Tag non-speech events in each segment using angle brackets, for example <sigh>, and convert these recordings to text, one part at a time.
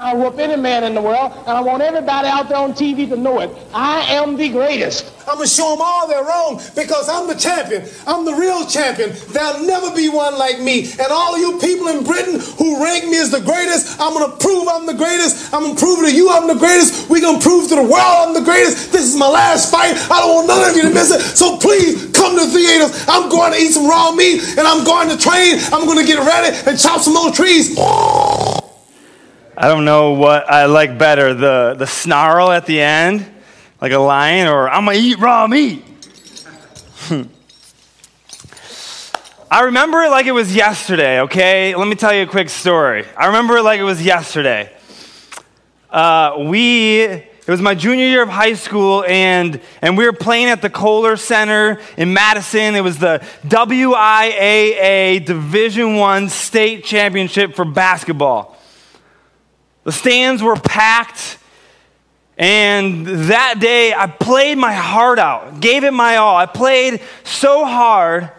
I whoop any man in the world, and I want everybody out there on TV to know it. I am the greatest. I'm gonna show them all they're wrong because I'm the champion. I'm the real champion. There'll never be one like me. And all you people in Britain who rank me as the greatest, I'm gonna prove I'm the greatest. I'm gonna prove to you I'm the greatest. We're gonna prove to the world I'm the greatest. This is my last fight. I don't want none of you to miss it. So please come to the theaters. I'm going to eat some raw meat and I'm going to train. I'm gonna get ready and chop some more trees. I don't know what I like better the, the snarl at the end, like a lion, or I'm gonna eat raw meat. I remember it like it was yesterday, okay? Let me tell you a quick story. I remember it like it was yesterday. Uh, we, it was my junior year of high school, and, and we were playing at the Kohl Center in Madison. It was the WIAA Division One State Championship for basketball. The stands were packed. And that day, I played my heart out, gave it my all. I played so hard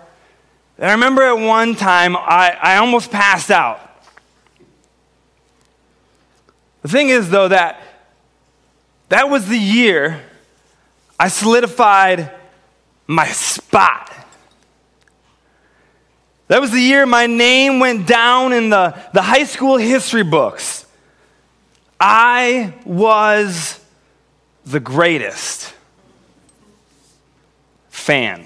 that I remember at one time I, I almost passed out. The thing is, though, that that was the year I solidified my spot. That was the year my name went down in the, the high school history books. I was the greatest fan.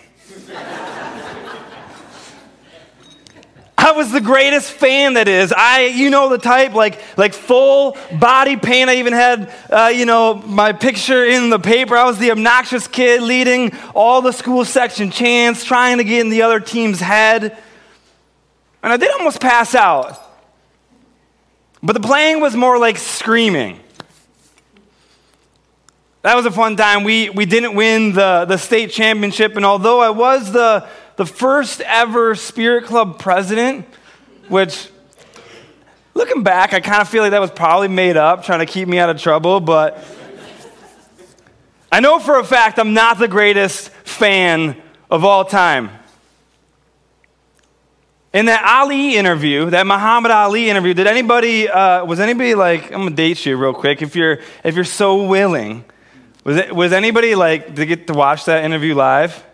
I was the greatest fan that is. I, you know the type, like, like full body paint. I even had, uh, you know, my picture in the paper. I was the obnoxious kid leading all the school section chants, trying to get in the other team's head. And I did almost pass out. But the playing was more like screaming. That was a fun time. We, we didn't win the, the state championship, and although I was the, the first ever Spirit Club president, which, looking back, I kind of feel like that was probably made up, trying to keep me out of trouble, but I know for a fact I'm not the greatest fan of all time. In that Ali interview, that Muhammad Ali interview, did anybody, uh, was anybody like, I'm gonna date you real quick, if you're, if you're so willing. Was, it, was anybody like, to get to watch that interview live?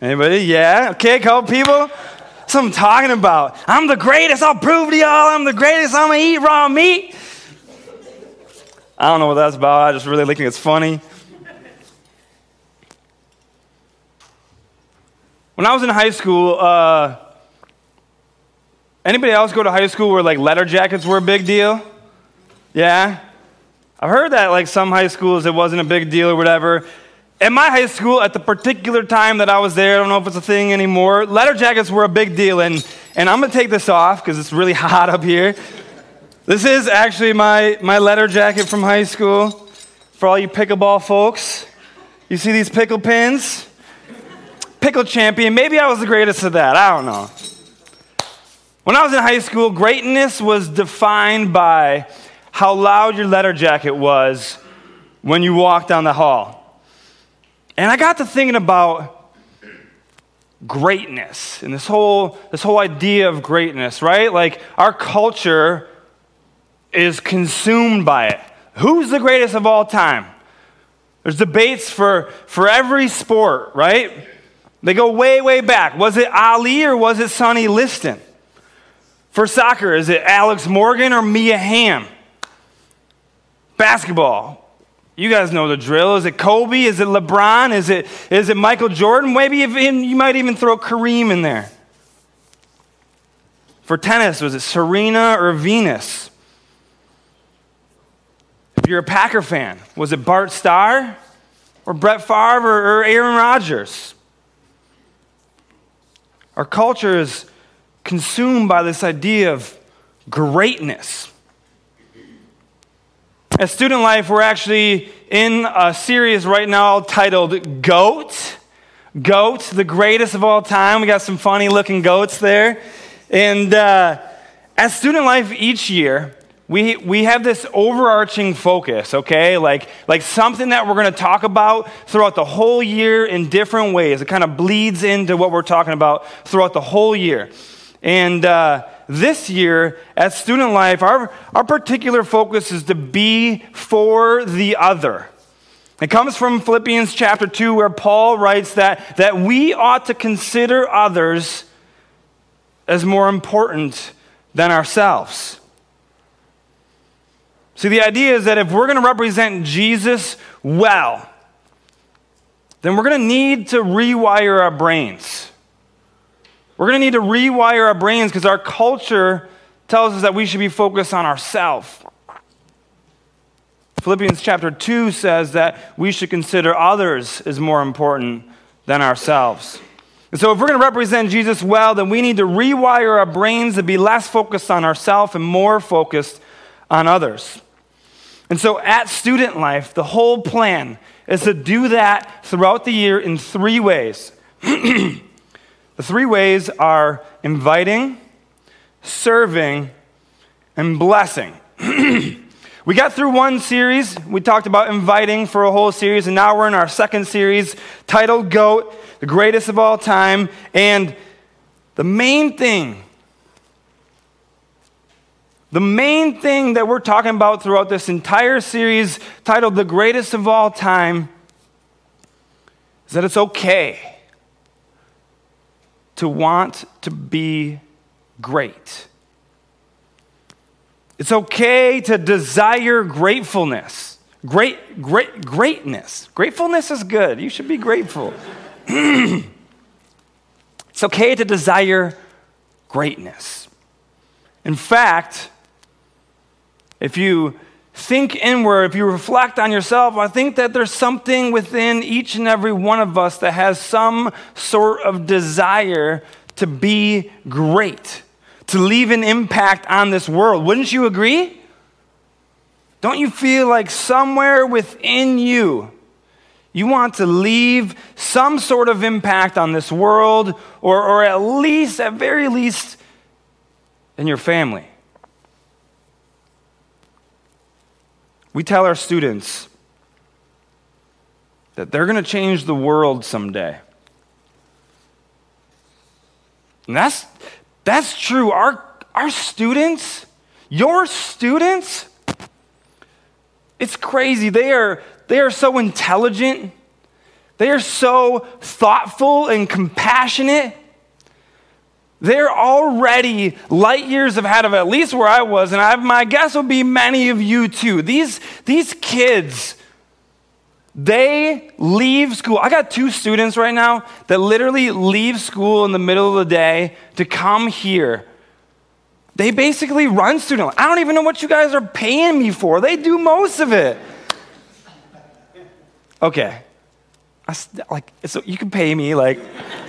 Anybody? Yeah? Okay, couple people? That's what I'm talking about. I'm the greatest, I'll prove to y'all I'm the greatest, I'm gonna eat raw meat. I don't know what that's about, I just really think it's funny. When I was in high school, uh, Anybody else go to high school where like letter jackets were a big deal? Yeah? I've heard that like some high schools it wasn't a big deal or whatever. At my high school, at the particular time that I was there, I don't know if it's a thing anymore, letter jackets were a big deal. And, and I'm gonna take this off because it's really <laughs> hot up here. This is actually my, my letter jacket from high school for all you pickleball folks. You see these pickle pins? Pickle champion. Maybe I was the greatest at that. I don't know. When I was in high school, greatness was defined by how loud your letter jacket was when you walked down the hall. And I got to thinking about greatness and this whole, this whole idea of greatness, right? Like our culture is consumed by it. Who's the greatest of all time? There's debates for, for every sport, right? They go way, way back. Was it Ali or was it Sonny Liston? For soccer, is it Alex Morgan or Mia Hamm? Basketball, you guys know the drill. Is it Kobe? Is it LeBron? Is it, is it Michael Jordan? Maybe even, you might even throw Kareem in there. For tennis, was it Serena or Venus? If you're a Packer fan, was it Bart Starr or Brett Favre or, or Aaron Rodgers? Our culture is consumed by this idea of greatness. At Student Life, we're actually in a series right now titled GOAT. GOAT, the greatest of all time. We got some funny looking goats there. And uh, at Student Life each year, we, we have this overarching focus, okay? Like, like something that we're going to talk about throughout the whole year in different ways. It kind of bleeds into what we're talking about throughout the whole year. And uh, this year at Student Life, our, our particular focus is to be for the other. It comes from Philippians chapter 2, where Paul writes that, that we ought to consider others as more important than ourselves. See, the idea is that if we're going to represent Jesus well, then we're going to need to rewire our brains. We're going to need to rewire our brains because our culture tells us that we should be focused on ourselves. Philippians chapter 2 says that we should consider others as more important than ourselves. And so, if we're going to represent Jesus well, then we need to rewire our brains to be less focused on ourselves and more focused on others. And so, at Student Life, the whole plan is to do that throughout the year in three ways. <clears throat> the three ways are inviting, serving, and blessing. <clears throat> we got through one series. We talked about inviting for a whole series, and now we're in our second series titled GOAT, the greatest of all time. And the main thing the main thing that we're talking about throughout this entire series, titled The Greatest of All Time, is that it's okay to want to be great. It's okay to desire gratefulness. Great, great, greatness. Gratefulness is good. You should be grateful. <clears throat> it's okay to desire greatness. In fact, if you think inward, if you reflect on yourself, I think that there's something within each and every one of us that has some sort of desire to be great, to leave an impact on this world. Wouldn't you agree? Don't you feel like somewhere within you, you want to leave some sort of impact on this world, or, or at least, at very least, in your family? We tell our students that they're going to change the world someday. And that's, that's true. Our, our students, your students, it's crazy. They are, they are so intelligent, they are so thoughtful and compassionate. They're already light years ahead of at least where I was, and I, my guess would be many of you too. These, these kids, they leave school. I got two students right now that literally leave school in the middle of the day to come here. They basically run student. I don't even know what you guys are paying me for. They do most of it. Okay, I, like so you can pay me like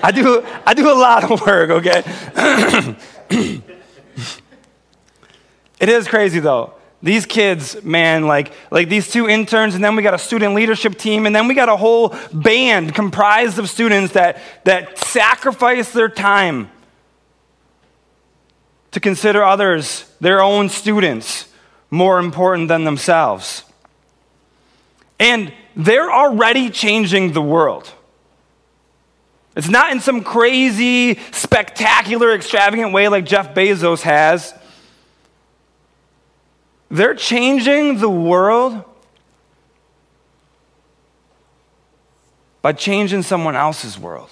I do I do a lot of work, okay? it is crazy though. These kids, man, like like these two interns and then we got a student leadership team and then we got a whole band comprised of students that that sacrifice their time to consider others, their own students, more important than themselves. And they're already changing the world. It's not in some crazy, spectacular, extravagant way like Jeff Bezos has. They're changing the world by changing someone else's world.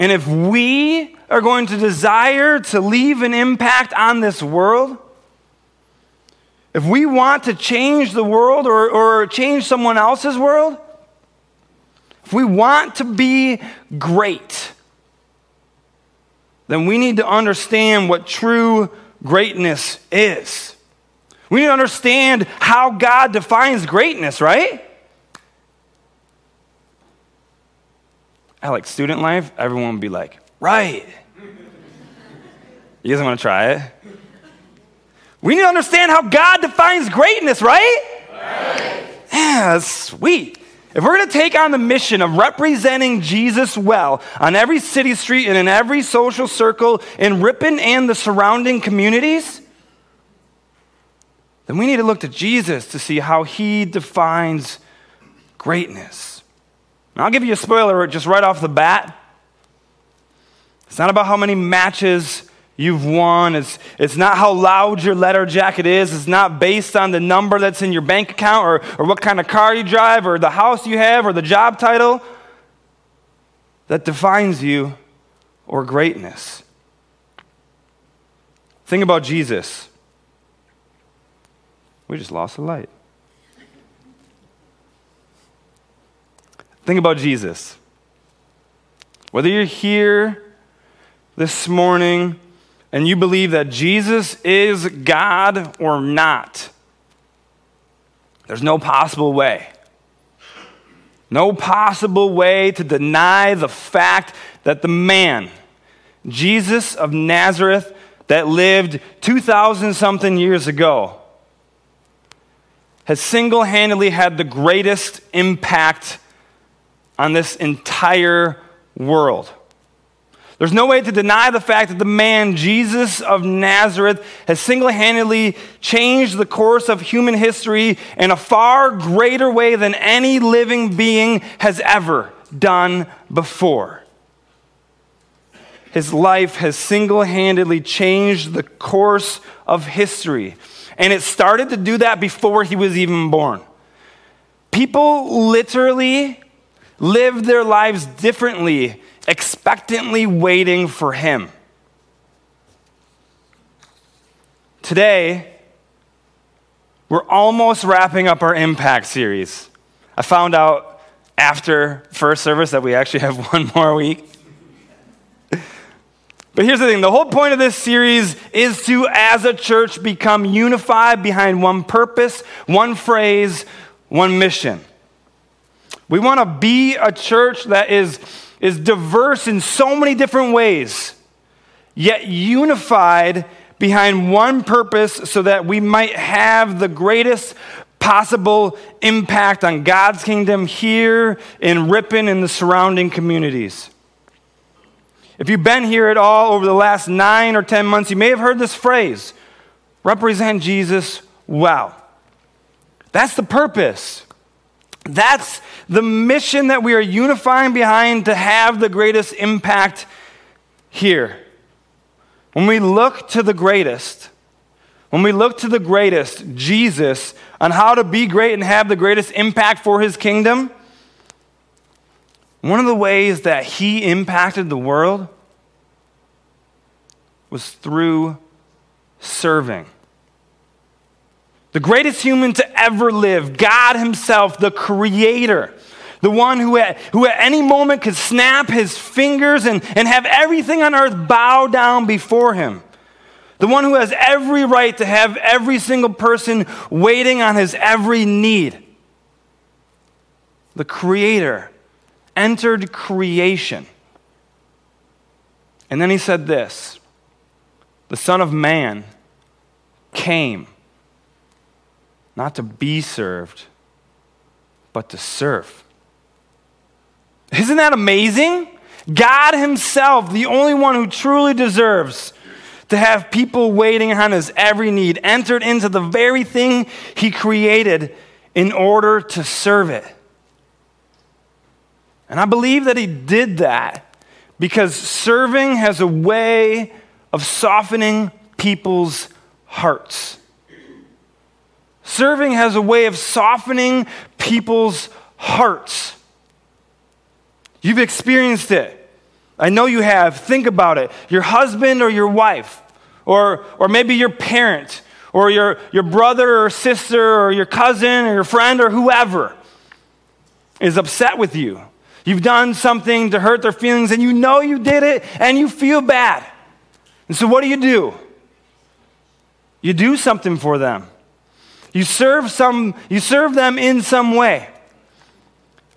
And if we are going to desire to leave an impact on this world, if we want to change the world or, or change someone else's world, if we want to be great, then we need to understand what true greatness is. We need to understand how God defines greatness, right? I like student life, everyone would be like, right. You guys want to try it? We need to understand how God defines greatness, right? right. Yeah, sweet. If we're going to take on the mission of representing Jesus well on every city street and in every social circle in Ripon and the surrounding communities, then we need to look to Jesus to see how he defines greatness. I'll give you a spoiler just right off the bat. It's not about how many matches you've won. It's, it's not how loud your letter jacket is. It's not based on the number that's in your bank account or, or what kind of car you drive or the house you have or the job title that defines you or greatness. Think about Jesus. We just lost the light. Think about Jesus. Whether you're here this morning and you believe that Jesus is God or not, there's no possible way. No possible way to deny the fact that the man, Jesus of Nazareth, that lived 2,000 something years ago, has single handedly had the greatest impact on this entire world. There's no way to deny the fact that the man, Jesus of Nazareth, has single handedly changed the course of human history in a far greater way than any living being has ever done before. His life has single handedly changed the course of history. And it started to do that before he was even born. People literally lived their lives differently expectantly waiting for him. Today, we're almost wrapping up our impact series. I found out after first service that we actually have <laughs> one more week. But here's the thing the whole point of this series is to, as a church, become unified behind one purpose, one phrase, one mission. We want to be a church that is is diverse in so many different ways, yet unified behind one purpose so that we might have the greatest possible impact on God's kingdom here in Ripon and the surrounding communities. If you've been here at all over the last nine or 10 months, you may have heard this phrase represent Jesus well. That's the purpose. That's the mission that we are unifying behind to have the greatest impact here. When we look to the greatest, when we look to the greatest, Jesus, on how to be great and have the greatest impact for his kingdom, one of the ways that he impacted the world was through serving the greatest human to ever live, God Himself, the Creator, the one who at, who at any moment could snap His fingers and, and have everything on earth bow down before Him. The one who has every right to have every single person waiting on His every need. The Creator entered creation. And then He said this The Son of Man came not to be served, but to serve. Isn't that amazing? God Himself, the only one who truly deserves to have people waiting on His every need, entered into the very thing He created in order to serve it. And I believe that He did that because serving has a way of softening people's hearts. Serving has a way of softening people's hearts. You've experienced it. I know you have. Think about it. Your husband or your wife, or, or maybe your parent, or your, your brother or sister, or your cousin, or your friend, or whoever is upset with you. You've done something to hurt their feelings, and you know you did it, and you feel bad. And so, what do you do? You do something for them. You serve, some, you serve them in some way.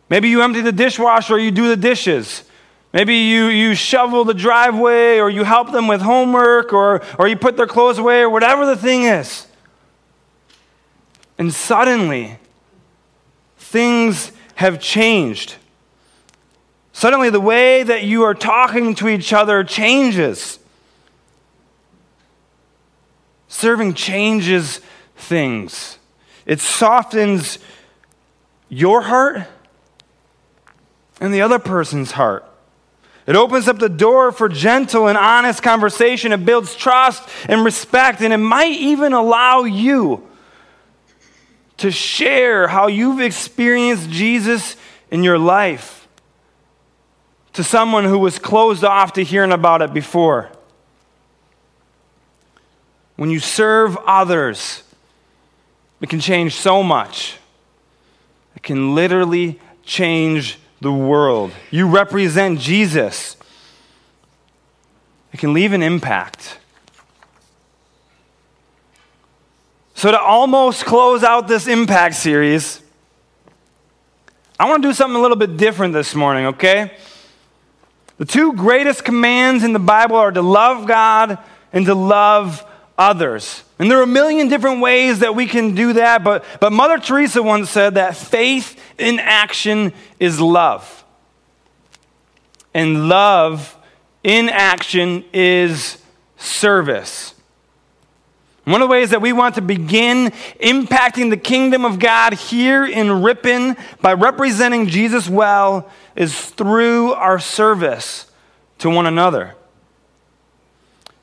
Maybe you empty the dishwasher or you do the dishes. Maybe you, you shovel the driveway or you help them with homework or, or you put their clothes away or whatever the thing is. And suddenly, things have changed. Suddenly, the way that you are talking to each other changes. Serving changes things. It softens your heart and the other person's heart. It opens up the door for gentle and honest conversation. It builds trust and respect, and it might even allow you to share how you've experienced Jesus in your life to someone who was closed off to hearing about it before. When you serve others, it can change so much. It can literally change the world. You represent Jesus. It can leave an impact. So, to almost close out this impact series, I want to do something a little bit different this morning, okay? The two greatest commands in the Bible are to love God and to love others. And there are a million different ways that we can do that, but, but Mother Teresa once said that faith in action is love. And love in action is service. One of the ways that we want to begin impacting the kingdom of God here in Ripon by representing Jesus well is through our service to one another.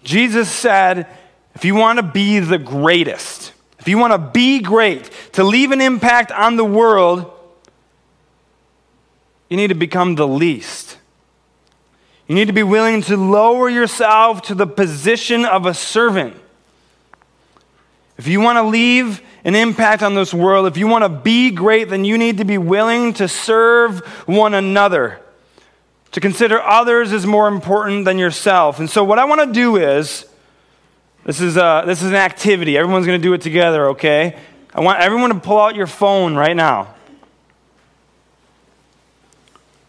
Jesus said, if you want to be the greatest, if you want to be great, to leave an impact on the world, you need to become the least. You need to be willing to lower yourself to the position of a servant. If you want to leave an impact on this world, if you want to be great, then you need to be willing to serve one another, to consider others as more important than yourself. And so, what I want to do is this is, a, this is an activity. Everyone's going to do it together, okay? I want everyone to pull out your phone right now.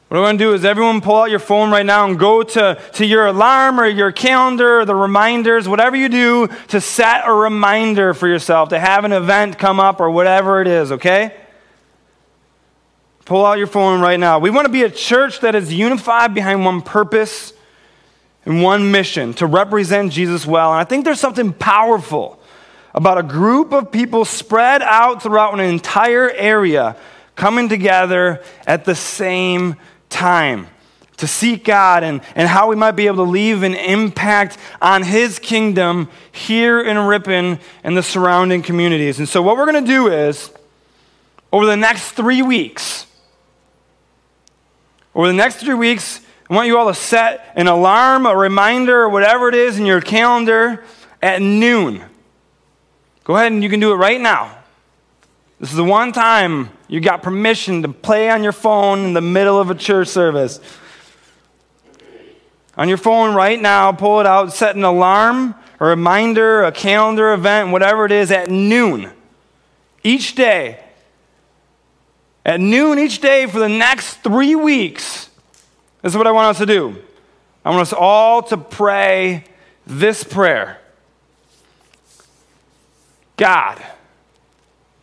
What I'm going to do is everyone pull out your phone right now and go to, to your alarm or your calendar or the reminders, whatever you do to set a reminder for yourself to have an event come up or whatever it is, okay? Pull out your phone right now. We want to be a church that is unified behind one purpose and one mission to represent Jesus well. And I think there's something powerful about a group of people spread out throughout an entire area coming together at the same time to seek God and, and how we might be able to leave an impact on His kingdom here in Ripon and the surrounding communities. And so, what we're going to do is, over the next three weeks, over the next three weeks, I want you all to set an alarm, a reminder, or whatever it is in your calendar at noon. Go ahead and you can do it right now. This is the one time you got permission to play on your phone in the middle of a church service. On your phone right now, pull it out, set an alarm, a reminder, a calendar event, whatever it is, at noon each day. At noon each day for the next three weeks. This is what I want us to do. I want us all to pray this prayer God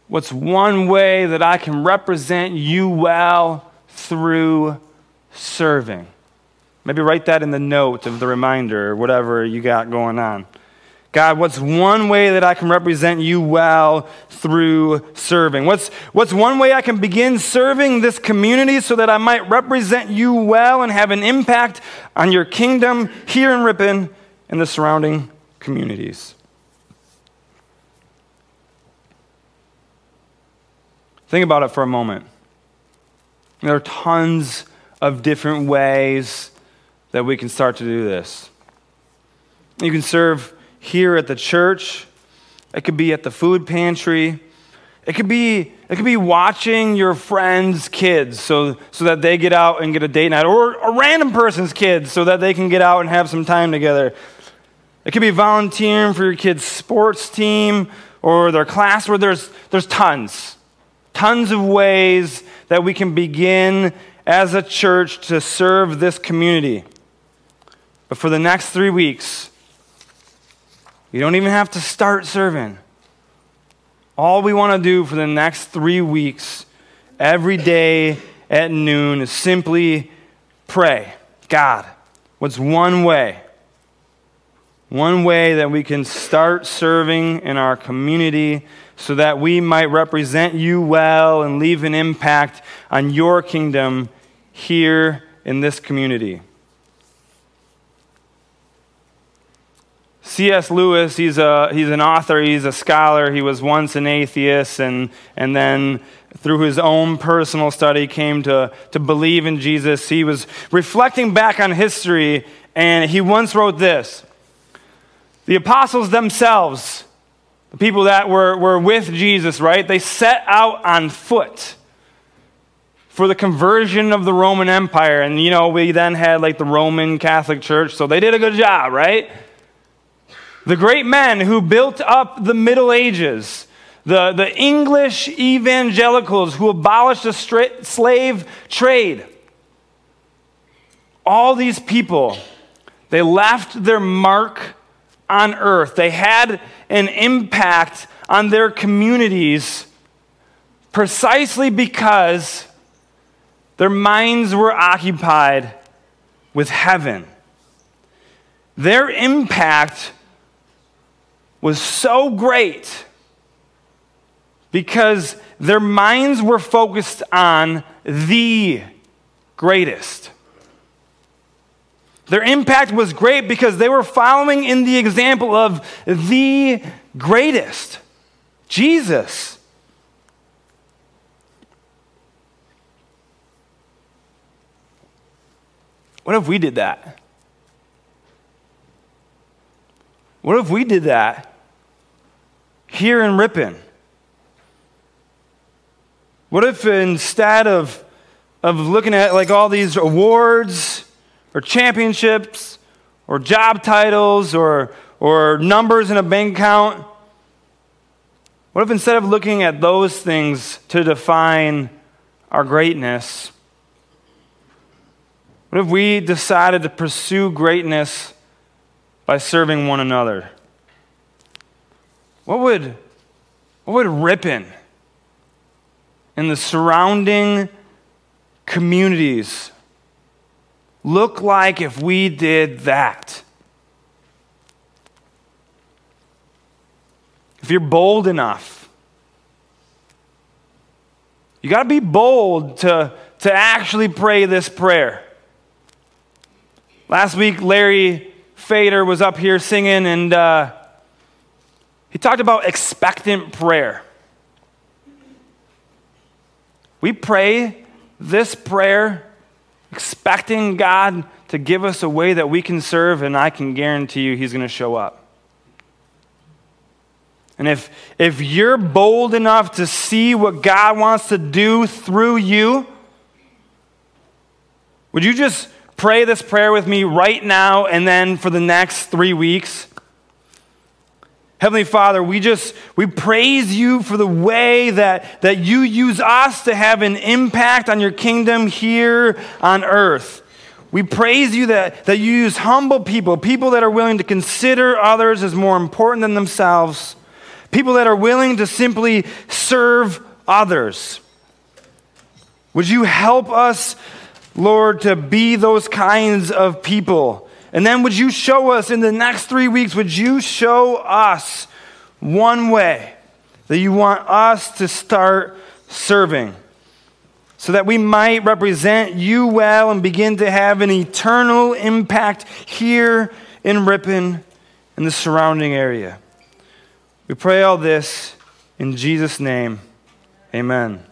What's one way that I can represent you well through serving? Maybe write that in the note of the reminder or whatever you got going on. God, what's one way that I can represent you well through serving? What's, what's one way I can begin serving this community so that I might represent you well and have an impact on your kingdom here in Ripon and the surrounding communities? Think about it for a moment. There are tons of different ways that we can start to do this. You can serve here at the church. It could be at the food pantry. It could be, it could be watching your friends' kids so, so that they get out and get a date night, or a random person's kids so that they can get out and have some time together. It could be volunteering for your kid's sports team or their class where there's, there's tons tons of ways that we can begin as a church to serve this community. But for the next three weeks, you don't even have to start serving. All we want to do for the next three weeks, every day at noon, is simply pray God, what's one way? One way that we can start serving in our community so that we might represent you well and leave an impact on your kingdom here in this community. C.S. Lewis, he's, a, he's an author, he's a scholar. He was once an atheist, and, and then through his own personal study came to, to believe in Jesus. He was reflecting back on history, and he once wrote this The apostles themselves, the people that were, were with Jesus, right, they set out on foot for the conversion of the Roman Empire. And, you know, we then had like the Roman Catholic Church, so they did a good job, right? The great men who built up the Middle Ages, the, the English evangelicals who abolished the slave trade, all these people, they left their mark on earth. They had an impact on their communities precisely because their minds were occupied with heaven. Their impact was so great because their minds were focused on the greatest. Their impact was great because they were following in the example of the greatest, Jesus. What if we did that? What if we did that here in Ripon? What if instead of, of looking at like all these awards or championships or job titles or, or numbers in a bank account, what if instead of looking at those things to define our greatness, what if we decided to pursue greatness by serving one another? What would, what would Ripon and the surrounding communities look like if we did that? If you're bold enough, you got to be bold to, to actually pray this prayer. Last week, Larry Fader was up here singing, and uh, he talked about expectant prayer. We pray this prayer expecting God to give us a way that we can serve, and I can guarantee you He's going to show up. And if, if you're bold enough to see what God wants to do through you, would you just pray this prayer with me right now and then for the next three weeks. Heavenly Father, we just, we praise you for the way that, that you use us to have an impact on your kingdom here on earth. We praise you that, that you use humble people, people that are willing to consider others as more important than themselves, people that are willing to simply serve others. Would you help us Lord, to be those kinds of people. And then would you show us in the next three weeks, would you show us one way that you want us to start serving so that we might represent you well and begin to have an eternal impact here in Ripon and the surrounding area? We pray all this in Jesus' name. Amen.